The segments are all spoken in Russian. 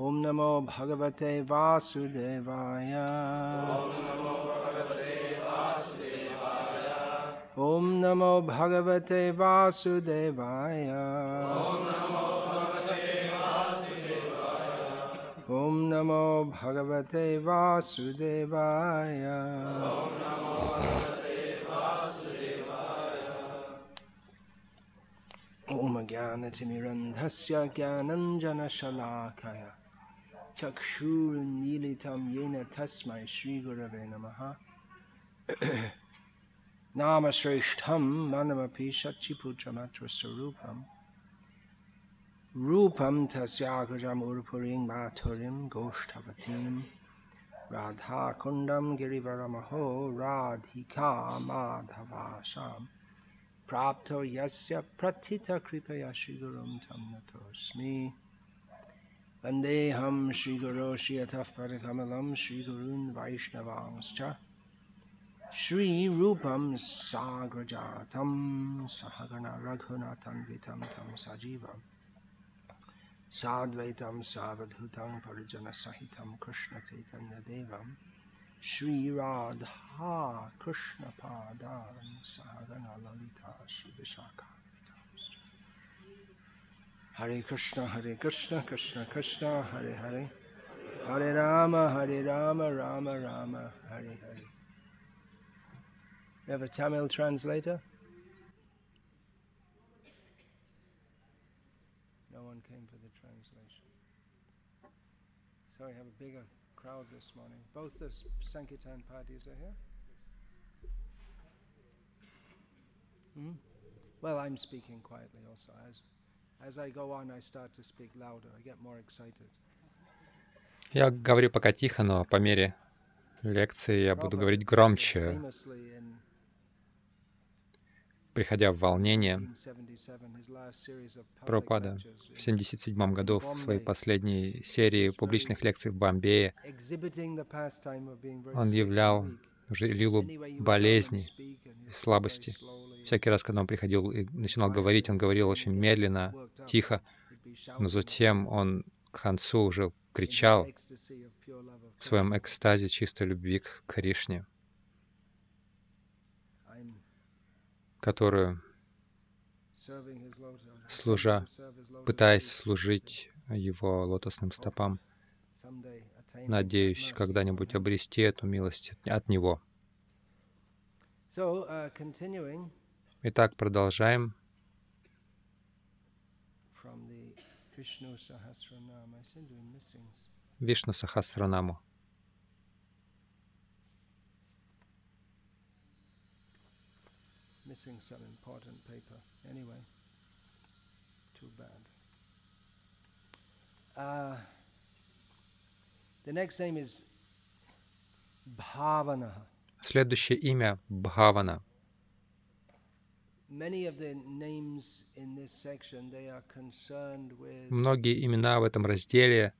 ॐ नमो भगवते वासुदेवाय। ॐ नमो भगवते वासुदेवाय। ॐ नमो भगवते वासुदेवाय। ॐ ज्ञानतिमिरन्धस्य ज्ञानञ्जनशलाकय चक्षुर्मीलितं येन तस्मै श्रीगुरवे नमः नामश्रेष्ठं मनमपि शचिपुत्रमात्रस्वरूपं रूपं तस्याग्रजमुर्पुरीं माथुरीं गोष्ठवतीं राधाकुण्डं गिरिवरमहो राधिका माधवाशां प्राप्तो यस्य प्रथितकृपया श्रीगुरुं तं नतोऽस्मि वन्देऽहं श्रीगुरो श्रियतः परकमलं श्रीगुरून् वैष्णवांश्च श्रीरूपं साग्रजातं सहगण रघुनाथन्वितं तं सजीवं साद्वैतं सावधूतं परिजनसहितं कृष्णचैतन्यदेवं श्रीराधा कृष्णपादां सहगण ललिता श्रीविशाखा। Hare Krishna, Hare Krishna, Krishna Krishna, Hare Hare. Hare Rama, Hare Rama, Rama Rama, Hare Hare. You have a Tamil translator? No one came for the translation. So we have a bigger crowd this morning. Both the Sankirtan parties are here? Hmm? Well, I'm speaking quietly also. As As I go on, I start to speak louder. I get more excited. Я говорю пока тихо, но по мере лекции я буду говорить громче, приходя в волнение. Пропада в 1977 году в своей последней серии публичных лекций в Бомбее он являл уже лилу болезни, слабости. Всякий раз, когда он приходил и начинал говорить, он говорил очень медленно, тихо, но затем он к концу уже кричал в своем экстазе чистой любви к Кришне, которую, служа, пытаясь служить его лотосным стопам, надеюсь когда-нибудь обрести эту милость от Него. Итак, продолжаем. Вишну Сахасранаму. Missing some important paper. Anyway, too bad. Uh, the next name is Bhavana. Следующее имя Бхавана. Многие имена в этом разделе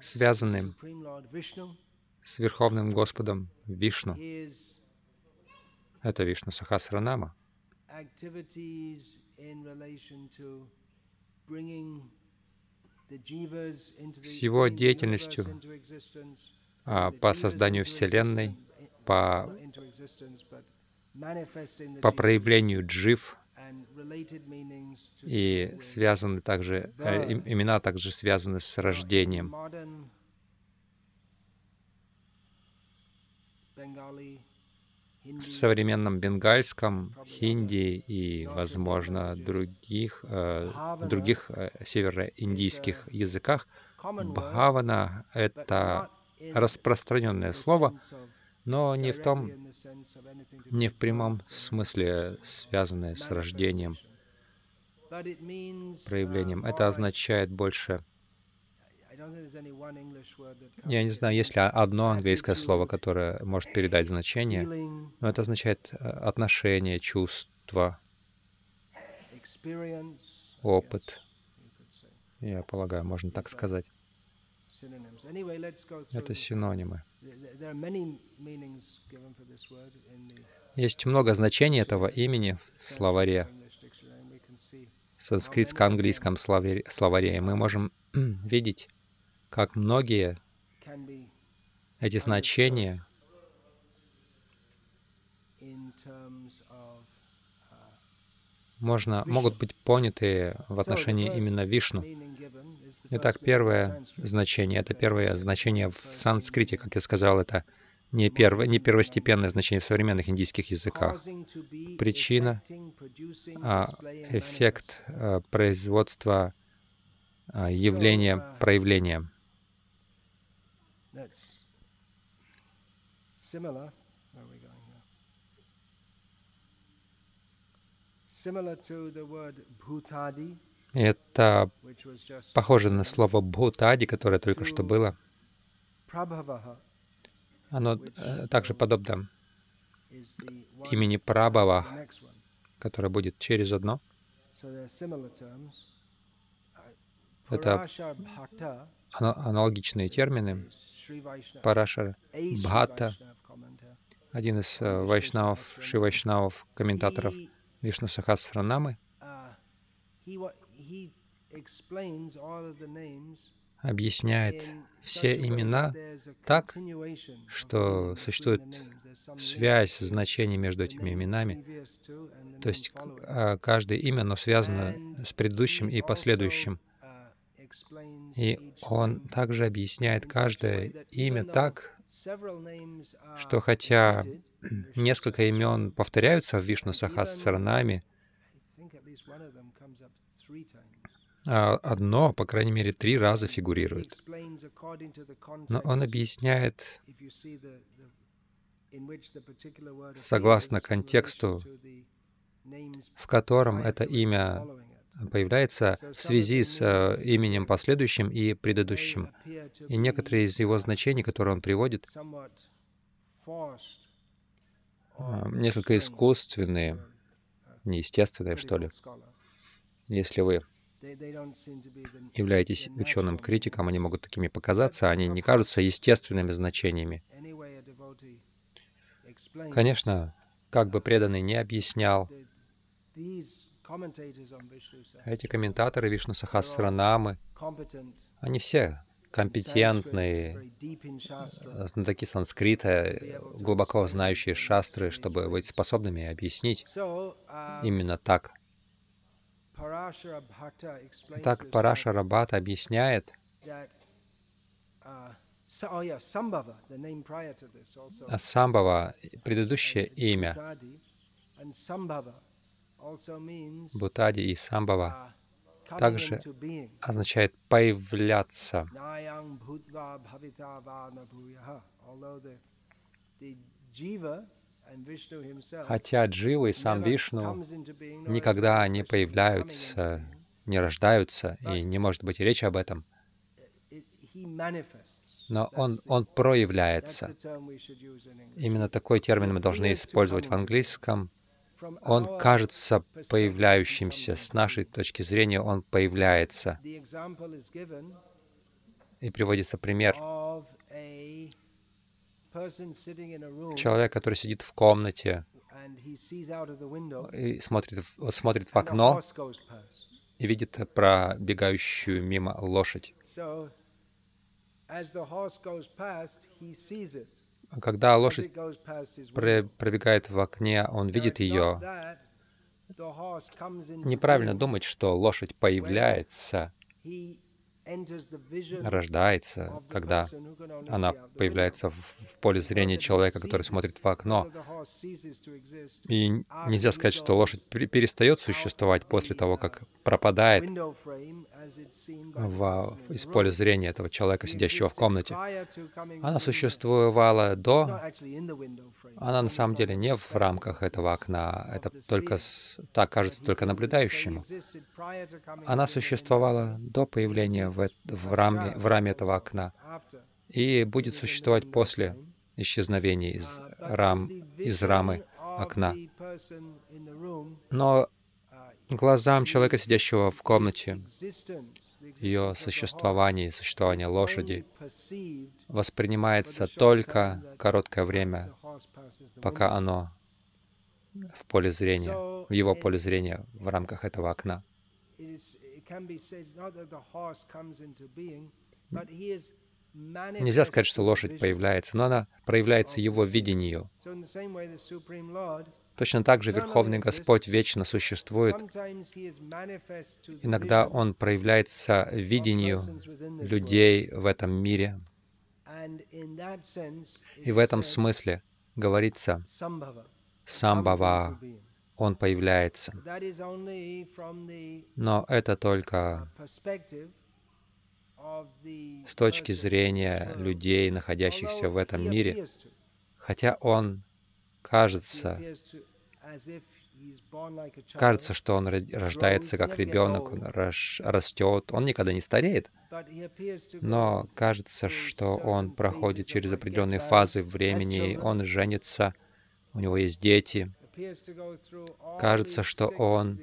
связаны с Верховным Господом Вишну. Это Вишну Сахасранама. С его деятельностью а, по созданию Вселенной, по по проявлению джив и связаны также, э, имена также связаны с рождением. В современном бенгальском, хинди и, возможно, других, э, других э, североиндийских языках. бхавана — это распространенное слово, но не в том, не в прямом смысле, связанное с рождением, проявлением. Это означает больше... Я не знаю, есть ли одно английское слово, которое может передать значение, но это означает э, отношение, чувство, опыт. Я полагаю, можно так сказать. Это синонимы. Есть много значений этого имени в словаре. санскритско-английском словаре, и мы можем видеть, как многие эти значения можно, могут быть поняты в отношении именно Вишну. Итак, первое значение — это первое значение в санскрите, как я сказал, это не, первое, не первостепенное значение в современных индийских языках. Причина, а эффект а, производства а, явления, проявления. Это похоже на слово «бхутади», которое только что было. Оно э, также подобно имени Прабхава, которое будет через одно. Это аналогичные термины. Парашара, Бхатта, один из э, вайшнавов, шивайшнавов, комментаторов Вишну Сахасранамы, объясняет все имена так, что существует связь, значение между этими именами. То есть а, каждое имя, оно связано с предыдущим и последующим. И он также объясняет каждое имя так, что хотя несколько имен повторяются в Вишну Сахасранаме, а одно, по крайней мере, три раза фигурирует. Но он объясняет, согласно контексту, в котором это имя появляется в связи с э, именем последующим и предыдущим. И некоторые из его значений, которые он приводит, а, несколько искусственные, неестественные, что ли. Если вы являетесь ученым-критиком, они могут такими показаться, они не кажутся естественными значениями. Конечно, как бы преданный не объяснял, эти комментаторы Вишну Сахасранамы, они все компетентные, знатоки санскрита, глубоко знающие шастры, чтобы быть способными объяснить именно так — так Парашара Бхатта объясняет, а Самбава, предыдущее имя, Бутади и Самбава, также означает «появляться». Хотя Джива и сам Вишну никогда не появляются, не рождаются, и не может быть и речи об этом, но он, он проявляется. Именно такой термин мы должны использовать в английском. Он кажется появляющимся. С нашей точки зрения он появляется. И приводится пример Человек, который сидит в комнате и смотрит, смотрит в окно и видит пробегающую мимо лошадь. Когда лошадь пробегает в окне, он видит ее. Неправильно думать, что лошадь появляется рождается, когда она появляется в поле зрения человека, который смотрит в окно. И нельзя сказать, что лошадь перестает существовать после того, как пропадает в, из поля зрения этого человека, сидящего в комнате. Она существовала до... Она на самом деле не в рамках этого окна. Это только так кажется только наблюдающему. Она существовала до появления в, в, раме, в раме этого окна и будет существовать после исчезновения из, рам, из рамы окна. Но глазам человека, сидящего в комнате, ее существование, существование лошади воспринимается только короткое время, пока оно в поле зрения, в его поле зрения в рамках этого окна. Нельзя сказать, что лошадь появляется, но она проявляется его видению. Точно так же Верховный Господь вечно существует. Иногда Он проявляется видению людей в этом мире. И в этом смысле говорится «самбава», Он появляется. Но это только с точки зрения людей, находящихся в этом мире, хотя он кажется, кажется, что он рождается как ребенок, он растет, он никогда не стареет, но кажется, что он проходит через определенные фазы времени, он женится, у него есть дети, Кажется, что он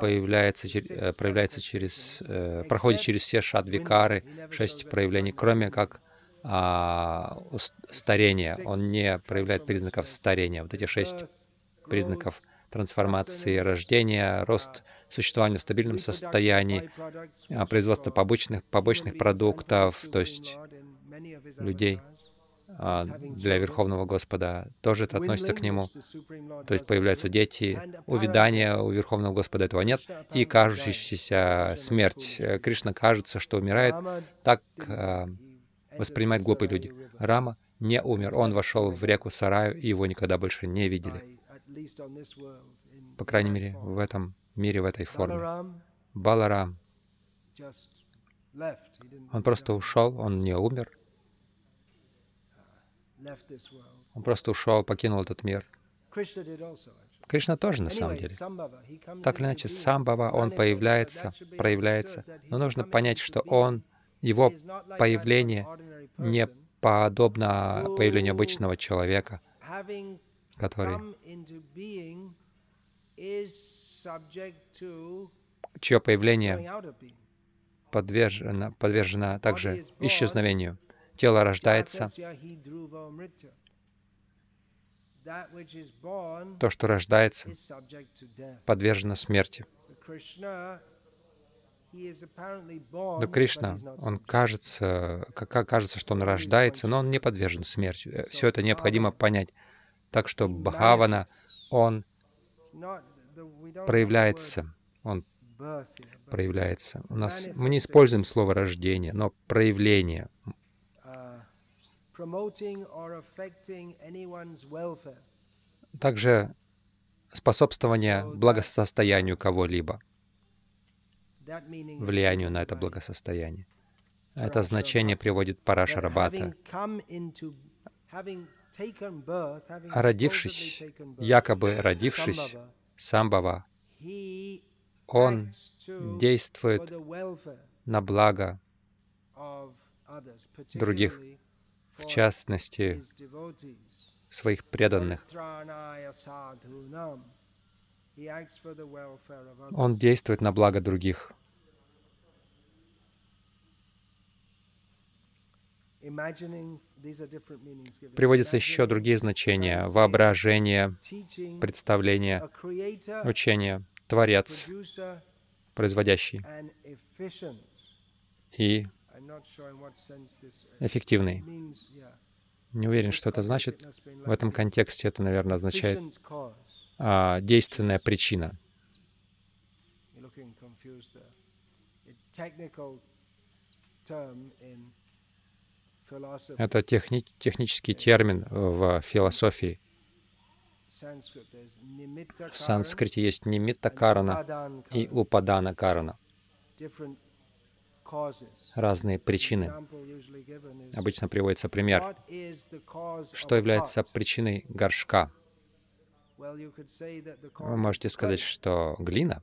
появляется, э, проявляется через, э, проходит через все шадвикары, шесть проявлений, кроме как а, старения. Он не проявляет признаков старения. Вот эти шесть признаков трансформации, рождения, рост существования в стабильном состоянии, а, производство побочных, побочных продуктов, то есть людей, для Верховного Господа, тоже это относится к Нему. То есть появляются дети, увядания у Верховного Господа этого нет, и кажущаяся смерть. Кришна кажется, что умирает, так а, воспринимают глупые люди. Рама не умер, он вошел в реку Сараю, и его никогда больше не видели. По крайней мере, в этом мире, в этой форме. Баларам, он просто ушел, он не умер, он просто ушел, покинул этот мир. Кришна тоже на самом деле. Так или иначе, сам Баба, он появляется, проявляется. Но нужно понять, что он, его появление не подобно появлению обычного человека, который чье появление подвержено, подвержено также исчезновению тело рождается. То, что рождается, подвержено смерти. Но Кришна, он кажется, как кажется, что он рождается, но он не подвержен смерти. Э, Все это необходимо понять. Так что Бхавана, он проявляется, он проявляется. У нас мы не используем слово рождение, но проявление. Также способствование благосостоянию кого-либо, влиянию на это благосостояние. Это значение приводит Параша Рабата. Родившись, якобы родившись, Самбава, он действует на благо других, в частности, своих преданных. Он действует на благо других. Приводятся еще другие значения. Воображение, представление, учение, творец, производящий и эффективный. Не уверен, что это значит. В этом контексте это, наверное, означает а, действенная причина. Это техни технический термин в философии. В санскрите есть нимитта карана и упадана карана разные причины. Обычно приводится пример. Что является причиной горшка? Вы можете сказать, что глина,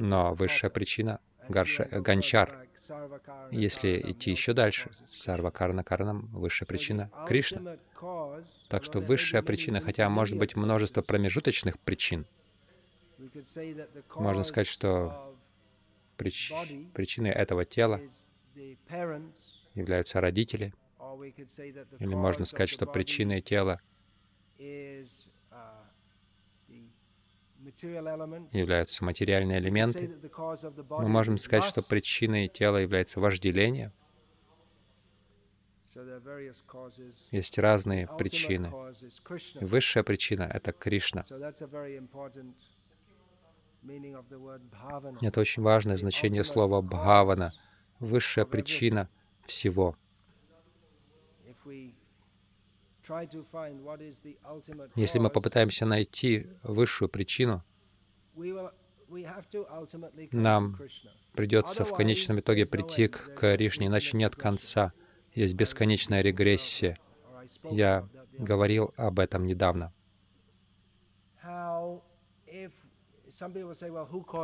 но высшая причина — горше, гончар. Если идти еще дальше, сарвакарна карнам — высшая причина — Кришна. Так что высшая причина, хотя может быть множество промежуточных причин — можно сказать, что прич... причиной этого тела являются родители. Или можно сказать, что причиной тела являются материальные элементы, мы можем сказать, что причиной тела является вожделение. Есть разные причины. Высшая причина — это Кришна. Это очень важное значение слова «бхавана», высшая причина всего. Если мы попытаемся найти высшую причину, нам придется в конечном итоге прийти к Кришне, иначе нет конца. Есть бесконечная регрессия. Я говорил об этом недавно.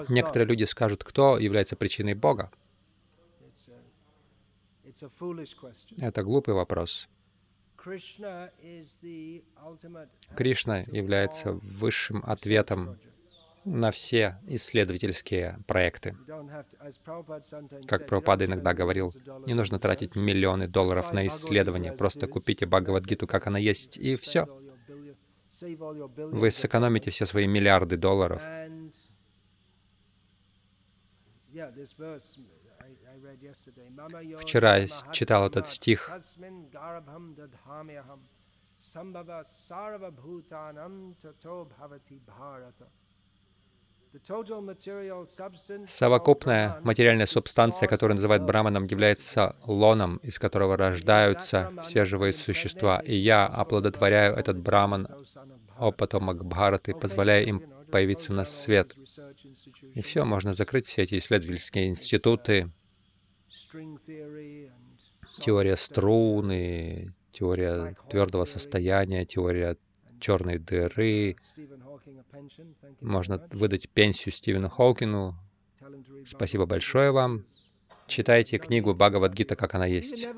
Некоторые люди скажут, кто является причиной Бога. Это глупый вопрос. Кришна является высшим ответом на все исследовательские проекты. Как Прабхупада иногда говорил, не нужно тратить миллионы долларов на исследования, просто купите Бхагавадгиту, как она есть, и все. Вы сэкономите все свои миллиарды долларов. Вчера я читал этот стих. Совокупная материальная субстанция, которую называют браманом, является лоном, из которого рождаются все живые существа. И я оплодотворяю этот браман, о потомок Бхараты, позволяя им появиться на свет. И все, можно закрыть все эти исследовательские институты, теория струны, теория твердого состояния, теория черной дыры. Можно выдать пенсию Стивену Хокину. Спасибо большое вам. Читайте книгу Бхагавадгита, как она есть.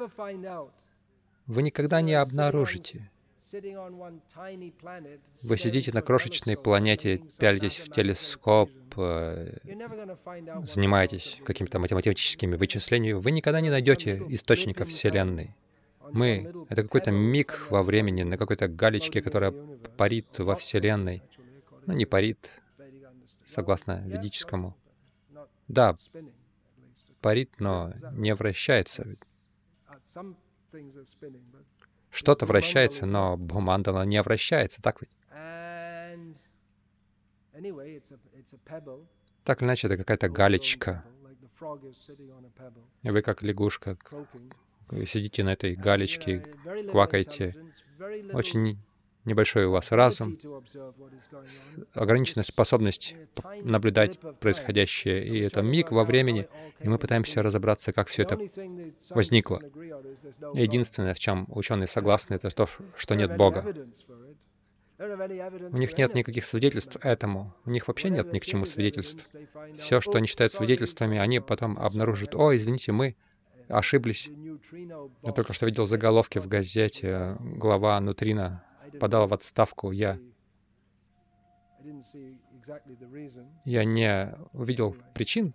Вы никогда не обнаружите, вы сидите на крошечной планете, пялитесь в телескоп, занимаетесь какими-то математическими вычислениями, вы никогда не найдете источника Вселенной. Мы — это какой-то миг во времени, на какой-то галечке, которая парит во Вселенной. Ну, не парит, согласно ведическому. Да, парит, но не вращается. Что-то вращается, но Бхумандала не вращается, так ведь? Так или иначе, это какая-то галечка. Вы как лягушка сидите на этой галечке, квакаете. Очень небольшой у вас разум, ограниченная способность наблюдать происходящее, и это миг во времени, и мы пытаемся разобраться, как все это возникло. Единственное, в чем ученые согласны, это то, что нет Бога. У них нет никаких свидетельств этому. У них вообще нет ни к чему свидетельств. Все, что они считают свидетельствами, они потом обнаружат, о, извините, мы ошиблись. Я только что видел заголовки в газете, глава Нутрина подал в отставку. Я, я не увидел причин,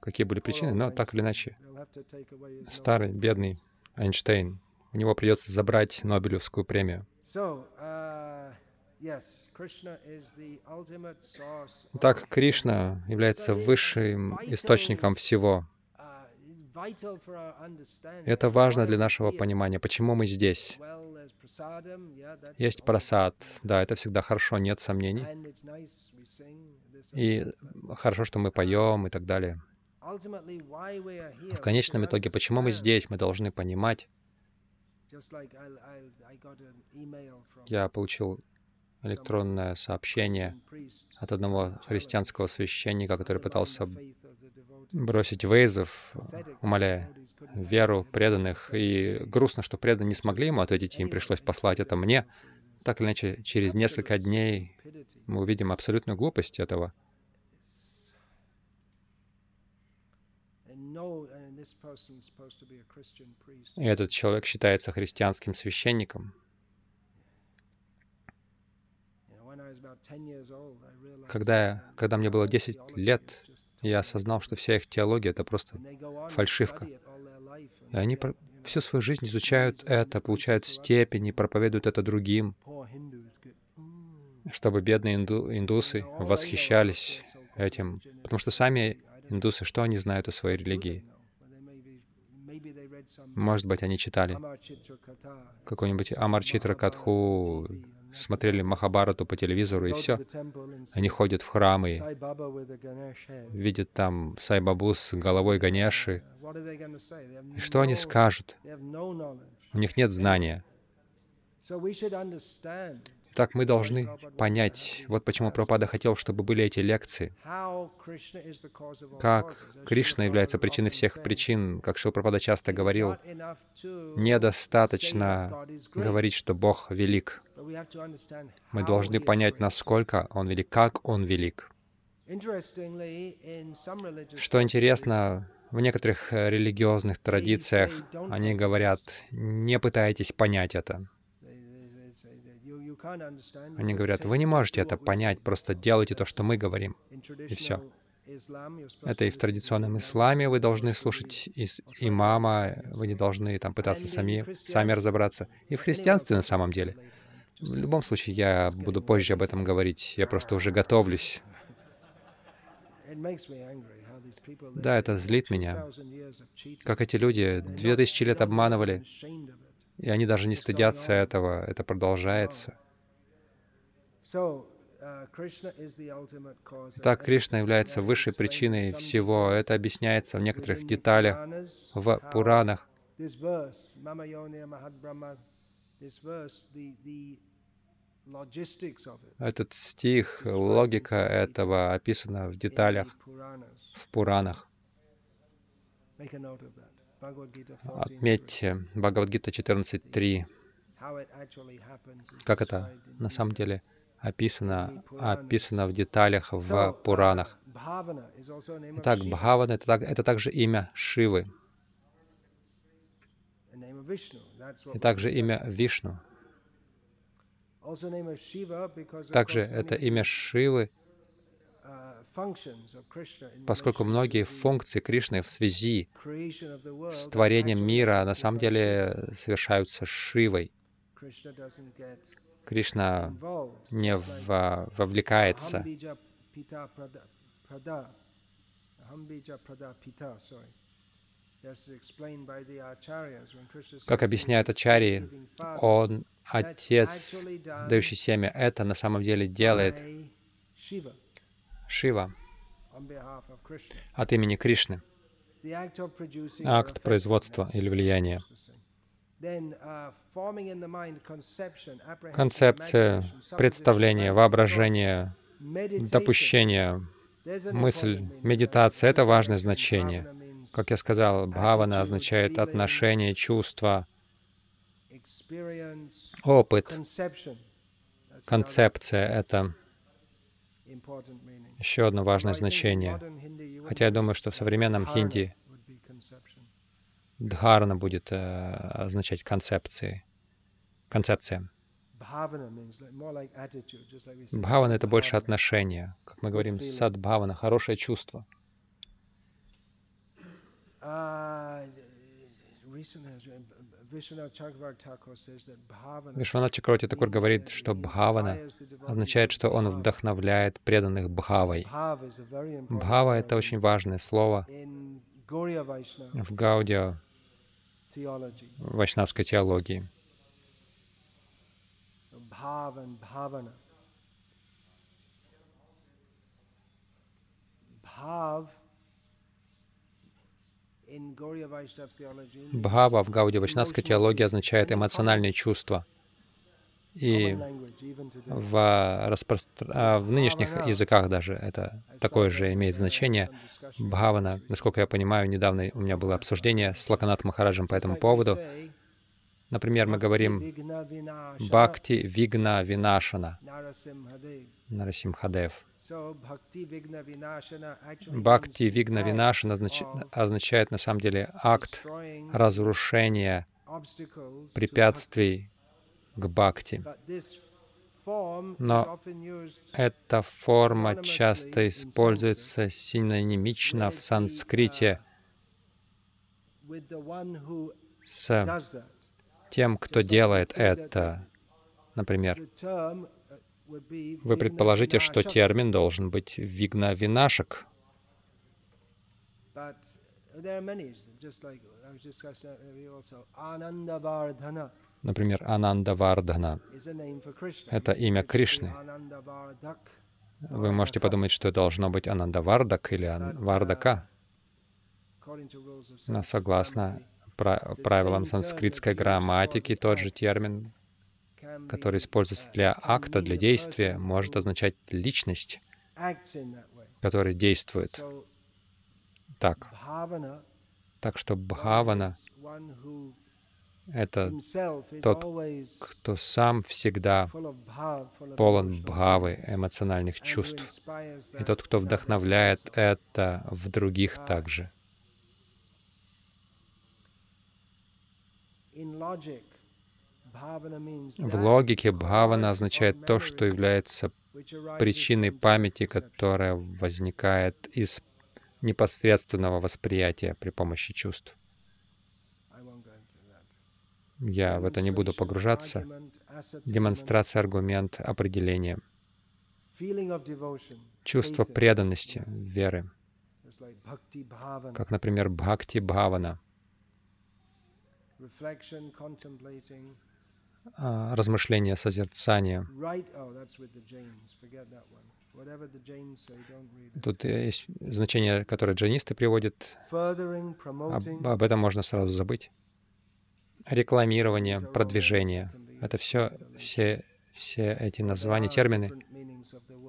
какие были причины, но так или иначе, старый, бедный Эйнштейн, у него придется забрать Нобелевскую премию. Так, Кришна является высшим источником всего. Это важно для нашего понимания, почему мы здесь. Есть просад, да, это всегда хорошо, нет сомнений. И хорошо, что мы поем и так далее. В конечном итоге, почему мы здесь, мы должны понимать. Я получил электронное сообщение от одного христианского священника, который пытался бросить вызов, умоляя веру преданных. И грустно, что преданные не смогли ему ответить, им пришлось послать это мне. Так или иначе, через несколько дней мы увидим абсолютную глупость этого. И этот человек считается христианским священником. Когда, когда мне было 10 лет, я осознал, что вся их теология — это просто фальшивка. И они всю свою жизнь изучают это, получают степени, проповедуют это другим. чтобы бедные инду, индусы восхищались этим. Потому что сами индусы, что они знают о своей религии? Может быть, они читали какой-нибудь Амарчитра Катху, смотрели Махабарату по телевизору, и все. Они ходят в храмы, видят там Сайбабу с головой Ганеши. И что они скажут? У них нет знания. Так мы должны понять, вот почему Прабхупада хотел, чтобы были эти лекции. Как Кришна является причиной всех причин, как Шил Прабхупада часто говорил, недостаточно говорить, что Бог велик. Мы должны понять, насколько Он велик, как Он велик. Что интересно, в некоторых религиозных традициях они говорят, не пытайтесь понять это. Они говорят, вы не можете это понять, просто делайте то, что мы говорим, и все. Это и в традиционном исламе вы должны слушать имама, вы не должны там пытаться сами, сами разобраться. И в христианстве на самом деле. В любом случае, я буду позже об этом говорить, я просто уже готовлюсь. Да, это злит меня. Как эти люди две тысячи лет обманывали, и они даже не стыдятся этого, это продолжается. Так, Кришна является высшей причиной всего. Это объясняется в некоторых деталях в Пуранах. Этот стих, логика этого описана в деталях в Пуранах. Отметьте Бхагавадгита 14.3. Как это на самом деле описано, описано в деталях в Пуранах. Итак, Бхавана — это, так, это также имя Шивы. И также имя Вишну. Также это имя Шивы, поскольку многие функции Кришны в связи с творением мира на самом деле совершаются Шивой. Кришна не вовлекается. Как объясняют ачарьи, он отец, дающий семя. Это на самом деле делает Шива от имени Кришны. Акт производства или влияния. Uh, Концепция, представление, воображение, допущение, мысль, медитация — это важное значение. Как я сказал, бхавана означает отношение, чувство, опыт. Концепция — это еще одно важное значение. Хотя я думаю, что в современном хинди Дхарна будет э, означать концепции. Концепция. Бхавана — это больше отношения. Как мы говорим, садбхавана — хорошее чувство. Вишванат Чакроти Такур говорит, что бхавана означает, что он вдохновляет преданных бхавой. Бхава — это очень важное слово в Гаудио вайшнавской теологии. Бхава в Гауди Вайшнавской теологии означает эмоциональные чувства. И в, распростр... А, в нынешних языках даже это такое же имеет значение. Бхавана, насколько я понимаю, недавно у меня было обсуждение с Лаканат Махараджем по этому поводу. Например, мы говорим «Бхакти Вигна Винашана» Нарасимхадев. Бхакти Вигна Винашана означает на самом деле акт разрушения препятствий к бхакти. Но эта форма часто используется синонимично в санскрите с тем, кто делает это. Например, Вы предположите, что термин должен быть «вигна винашек». Например, Ананда Вардхана — это имя Кришны. Вы можете подумать, что должно быть Ананда Вардак или Вардака. Но согласно правилам санскритской грамматики, тот же термин, который используется для акта, для действия, может означать личность, которая действует так. Так что бхавана — это тот, кто сам всегда полон бхавы, эмоциональных чувств, и тот, кто вдохновляет это в других также. В логике бхавана означает то, что является причиной памяти, которая возникает из непосредственного восприятия при помощи чувств. Я в это не буду погружаться. Демонстрация, аргумент, определение. Чувство преданности, веры. Как, например, бхакти-бхавана — а, размышление, созерцание. Тут есть значение, которое джайнисты приводят. Об, об этом можно сразу забыть. Рекламирование, продвижение. Это все, все, все эти названия, термины,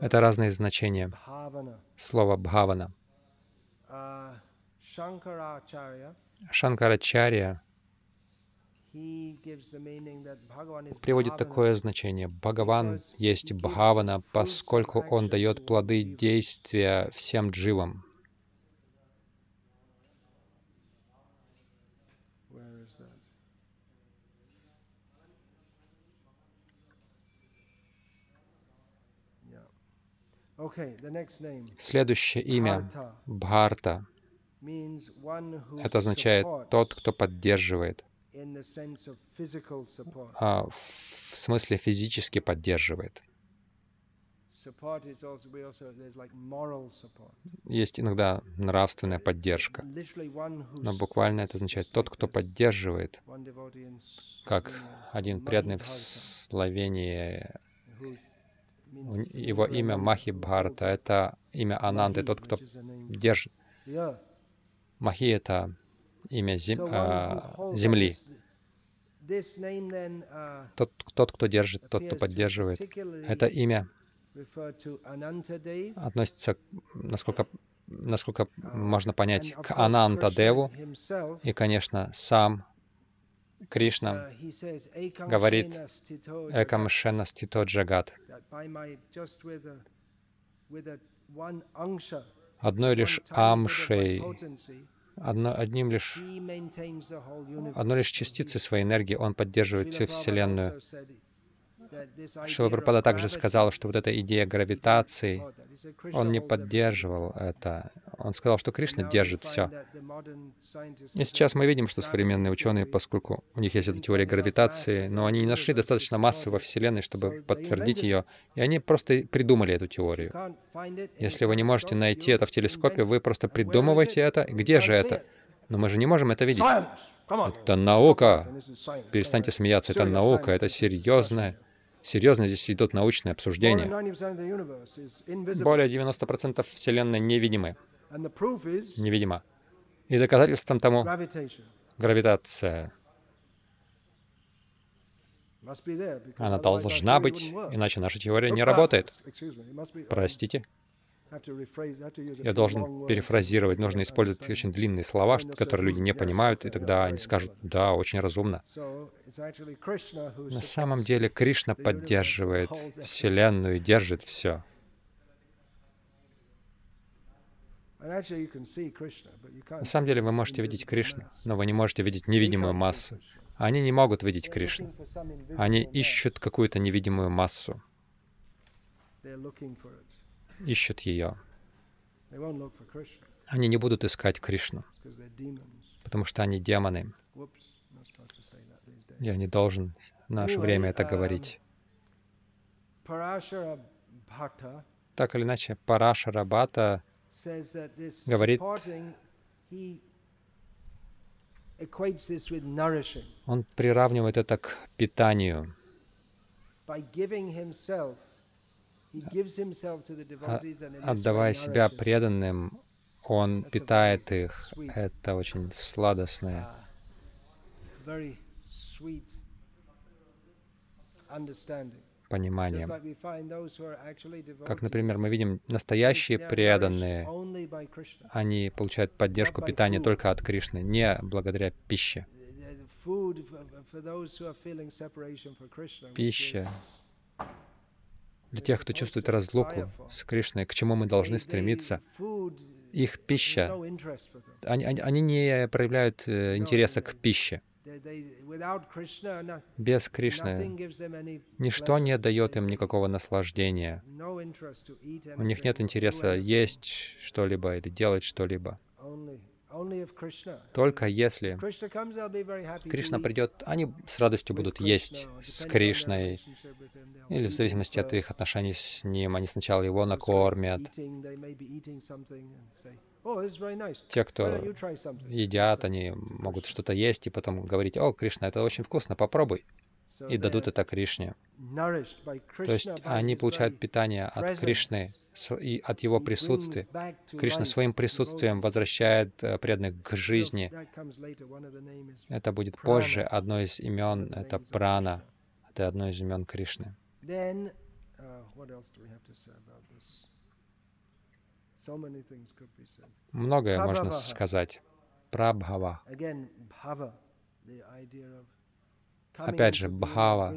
это разные значения. Слово бхавана. Uh, Шанкарачарья приводит такое значение. Бхагаван есть Бхавана, поскольку он дает плоды действия всем дживам. Следующее имя — Бхарта. Это означает «тот, кто поддерживает» а, в смысле физически поддерживает. Есть иногда нравственная поддержка, но буквально это означает тот, кто поддерживает, как один преданный в Словении, его имя Махи Бхарта, это имя Ананды, тот, кто держит. Махи — это имя зем, э, земли. Uh, тот, тот, кто держит, тот, кто поддерживает. Это имя относится, насколько, насколько uh, можно понять, к Ананта Деву. И, конечно, сам Кришна говорит «Экам шена стито джагат». Одной лишь амшей одно, одним лишь, одной лишь частицей своей энергии он поддерживает всю Вселенную. Шила Прабхупада также сказал, что вот эта идея гравитации, он не поддерживал это. Он сказал, что Кришна держит все. И сейчас мы видим, что современные ученые, поскольку у них есть эта теория гравитации, но они не нашли достаточно массы во Вселенной, чтобы подтвердить ее, и они просто придумали эту теорию. Если вы не можете найти это в телескопе, вы просто придумываете это. Где же это? Но мы же не можем это видеть. Это наука. Перестаньте смеяться. Это наука. Это серьезная Серьезно, здесь идут научные обсуждения. Более 90% Вселенной невидимы. Невидима. И доказательством тому гравитация. Она должна быть, иначе наша теория не работает. Простите. Я должен перефразировать, нужно использовать очень длинные слова, которые люди не понимают, и тогда они скажут, да, очень разумно. На самом деле Кришна поддерживает Вселенную и держит все. На самом деле вы можете видеть Кришну, но вы не можете видеть невидимую массу. Они не могут видеть Кришну. Они ищут какую-то невидимую массу ищут ее. Они не будут искать Кришну, потому что они демоны. Я не должен в наше время это говорить. Parashara Bhatta Так или иначе, Параша Рабата says that this Говорит- он приравнивает это к питанию. Отдавая себя преданным, он питает их. Это очень сладостное. uh, понимание. Как, например, мы видим, настоящие преданные, они получают поддержку питания только от Кришны, не благодаря пище. Пища для тех, кто чувствует разлуку с Кришной, к чему мы должны стремиться. Их пища, они, они- они не проявляют э, интереса к пище. Без Кришны ничто не дает им никакого наслаждения. У них нет интереса есть что-либо или делать что-либо. Только если Кришна придет, они с радостью будут есть с Кришной, или в зависимости от их отношений с ним. Они сначала его накормят. "Oh. Те, кто don't you try something?" едят, они могут что-то есть и потом говорить, «О, Кришна, это очень вкусно, попробуй». И дадут это Кришне. То есть они получают питание от. Кришны и от его присутствия. Кришна своим присутствием возвращает э, преданных к жизни. Это будет позже. Одно из имен это Прана. Это одно из имен Кришны. Uh. Многое можно сказать. Прабхава. Опять же, бхава.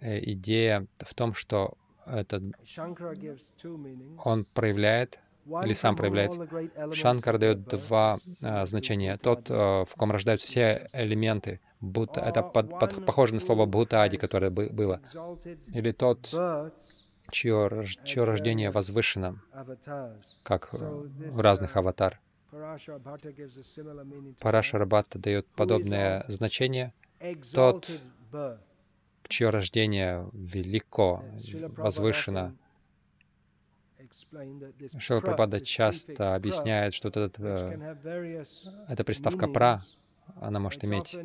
Э, Идея в том, что этот он проявляет или сам проявляется. Шанкар дает два а, значения. Тот, э, в ком рождаются все элементы. Будто, это под- под- похоже на слово Бхутади, которое бы- было. Или тот, чье, чье рождение возвышено, как в разных uh, аватар. Parashara Bhatta gives a similar meaning to Параша that. Рабата дает подобное значение, Birth. чье рождение велико, возвышено. often explained that this Шила pra, Прабхупада this prefix часто объясняет, что вот этот, э, эта приставка «пра», она может иметь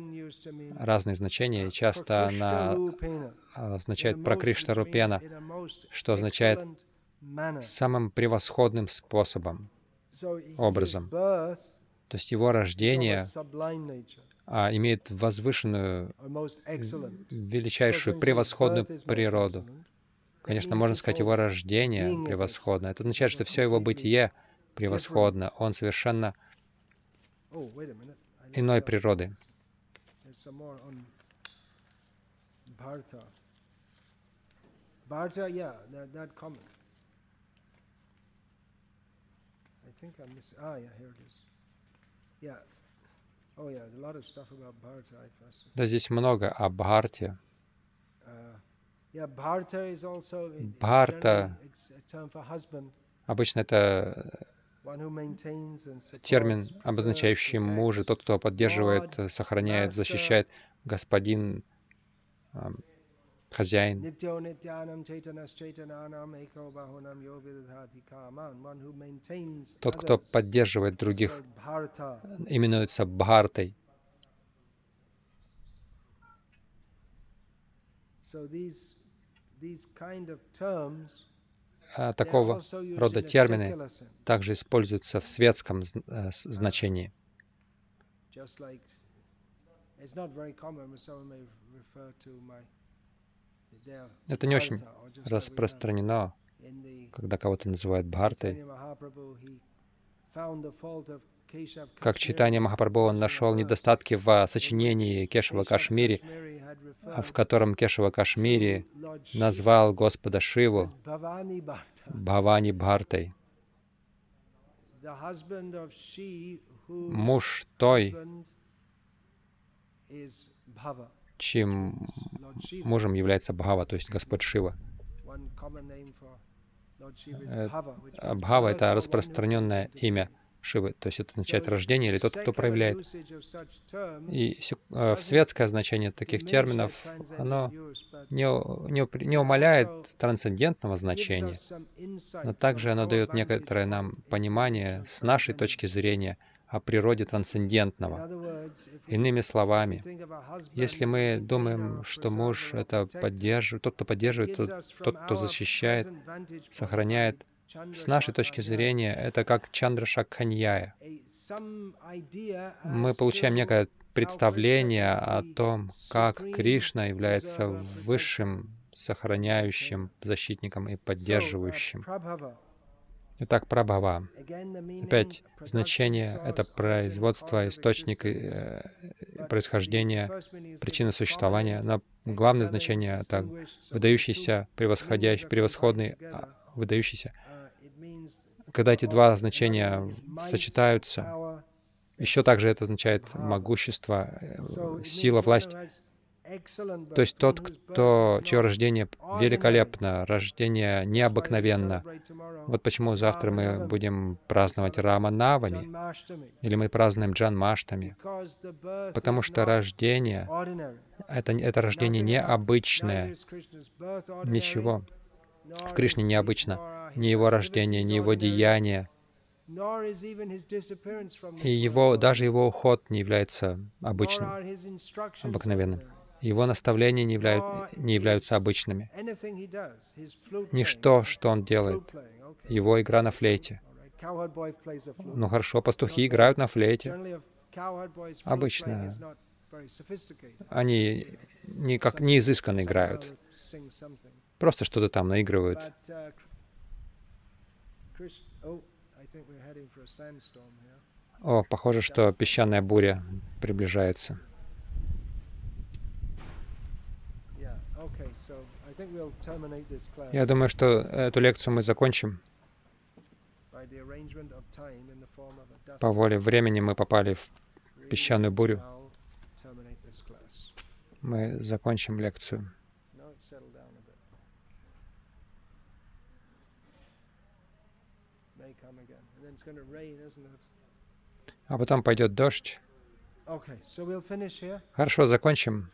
разные значения, и часто она Prakrishtarupena, означает in a most- прокришта which means рупена, in a most что означает самым превосходным способом. Образом. То есть его рождение а, имеет возвышенную, величайшую, превосходную природу. Конечно, можно сказать, его рождение превосходно. Это означает, что все его бытие превосходно. Он совершенно Oh, иной природы. There's some more on Bharta. Bharta, yeah, that, that comment. I think I missed. Ah, yeah, here it is. Yeah. Да, здесь много о Бхарте. Uh, husband, Обычно это термин, обозначающий мужа, тот, кто поддерживает, э, сохраняет, защищает, господин, хозяин. Тот, кто поддерживает других, именуется Бхартой. А Такого рода термины также используются в светском э, значении. just like it's not very common, but someone may refer to my Это не очень распространено, когда кого-то называют Бхартой. Как читание Махапрабху, он нашел недостатки в сочинении Кешева Кашмири, в котором Кешева Кашмири назвал Господа Шиву Бхавани Бхартой, муж той, Shiva. мужем является Бхава, то есть Господь Шива. Э, А Бхава — это распространенное имя. Шивы. То есть это означает рождение или тот, кто проявляет. И э, в светское значение таких терминов, оно не, не, не умаляет трансцендентного значения, но также оно дает некоторое нам понимание с нашей точки зрения о природе трансцендентного. Иными словами, если мы думаем, что муж — это поддерживает, тот, кто поддерживает, тот, тот, кто защищает, сохраняет, с нашей точки зрения, это как Чандра Шакханьяя. Мы получаем некое представление о том, как Кришна является высшим, сохраняющим, защитником и поддерживающим. Итак, прабхава. Опять, значение — это производство, источник э, происхождения, причина существования. Но главное значение — это выдающийся, превосходящий, превосходный, а, выдающийся. Когда эти два значения сочетаются, еще также это означает могущество, э, сила, власть. То есть тот, кто, чье рождение великолепно, рождение необыкновенно. Вот почему завтра мы будем праздновать Раманавами, или мы празднуем Джан Маштами. Потому что рождение — это, это рождение необычное. Ничего. В Кришне необычно. Ни его рождение, ни его деяние, и его, даже его уход не является обычным, обыкновенным. Его наставления не, являют, не являются обычными. Ничто, что он делает, его игра на флейте. Ну хорошо, пастухи играют на флейте. Обычно они не как не изысканно играют. Просто что-то там наигрывают. О, похоже, что песчаная буря приближается. Я думаю, что эту лекцию мы закончим. По воле времени мы попали в песчаную бурю. Мы закончим лекцию. А потом пойдет дождь. Хорошо, закончим.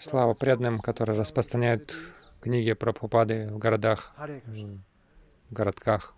Слава преданным, которые распространяют книги Прабхупады в городах, в городках.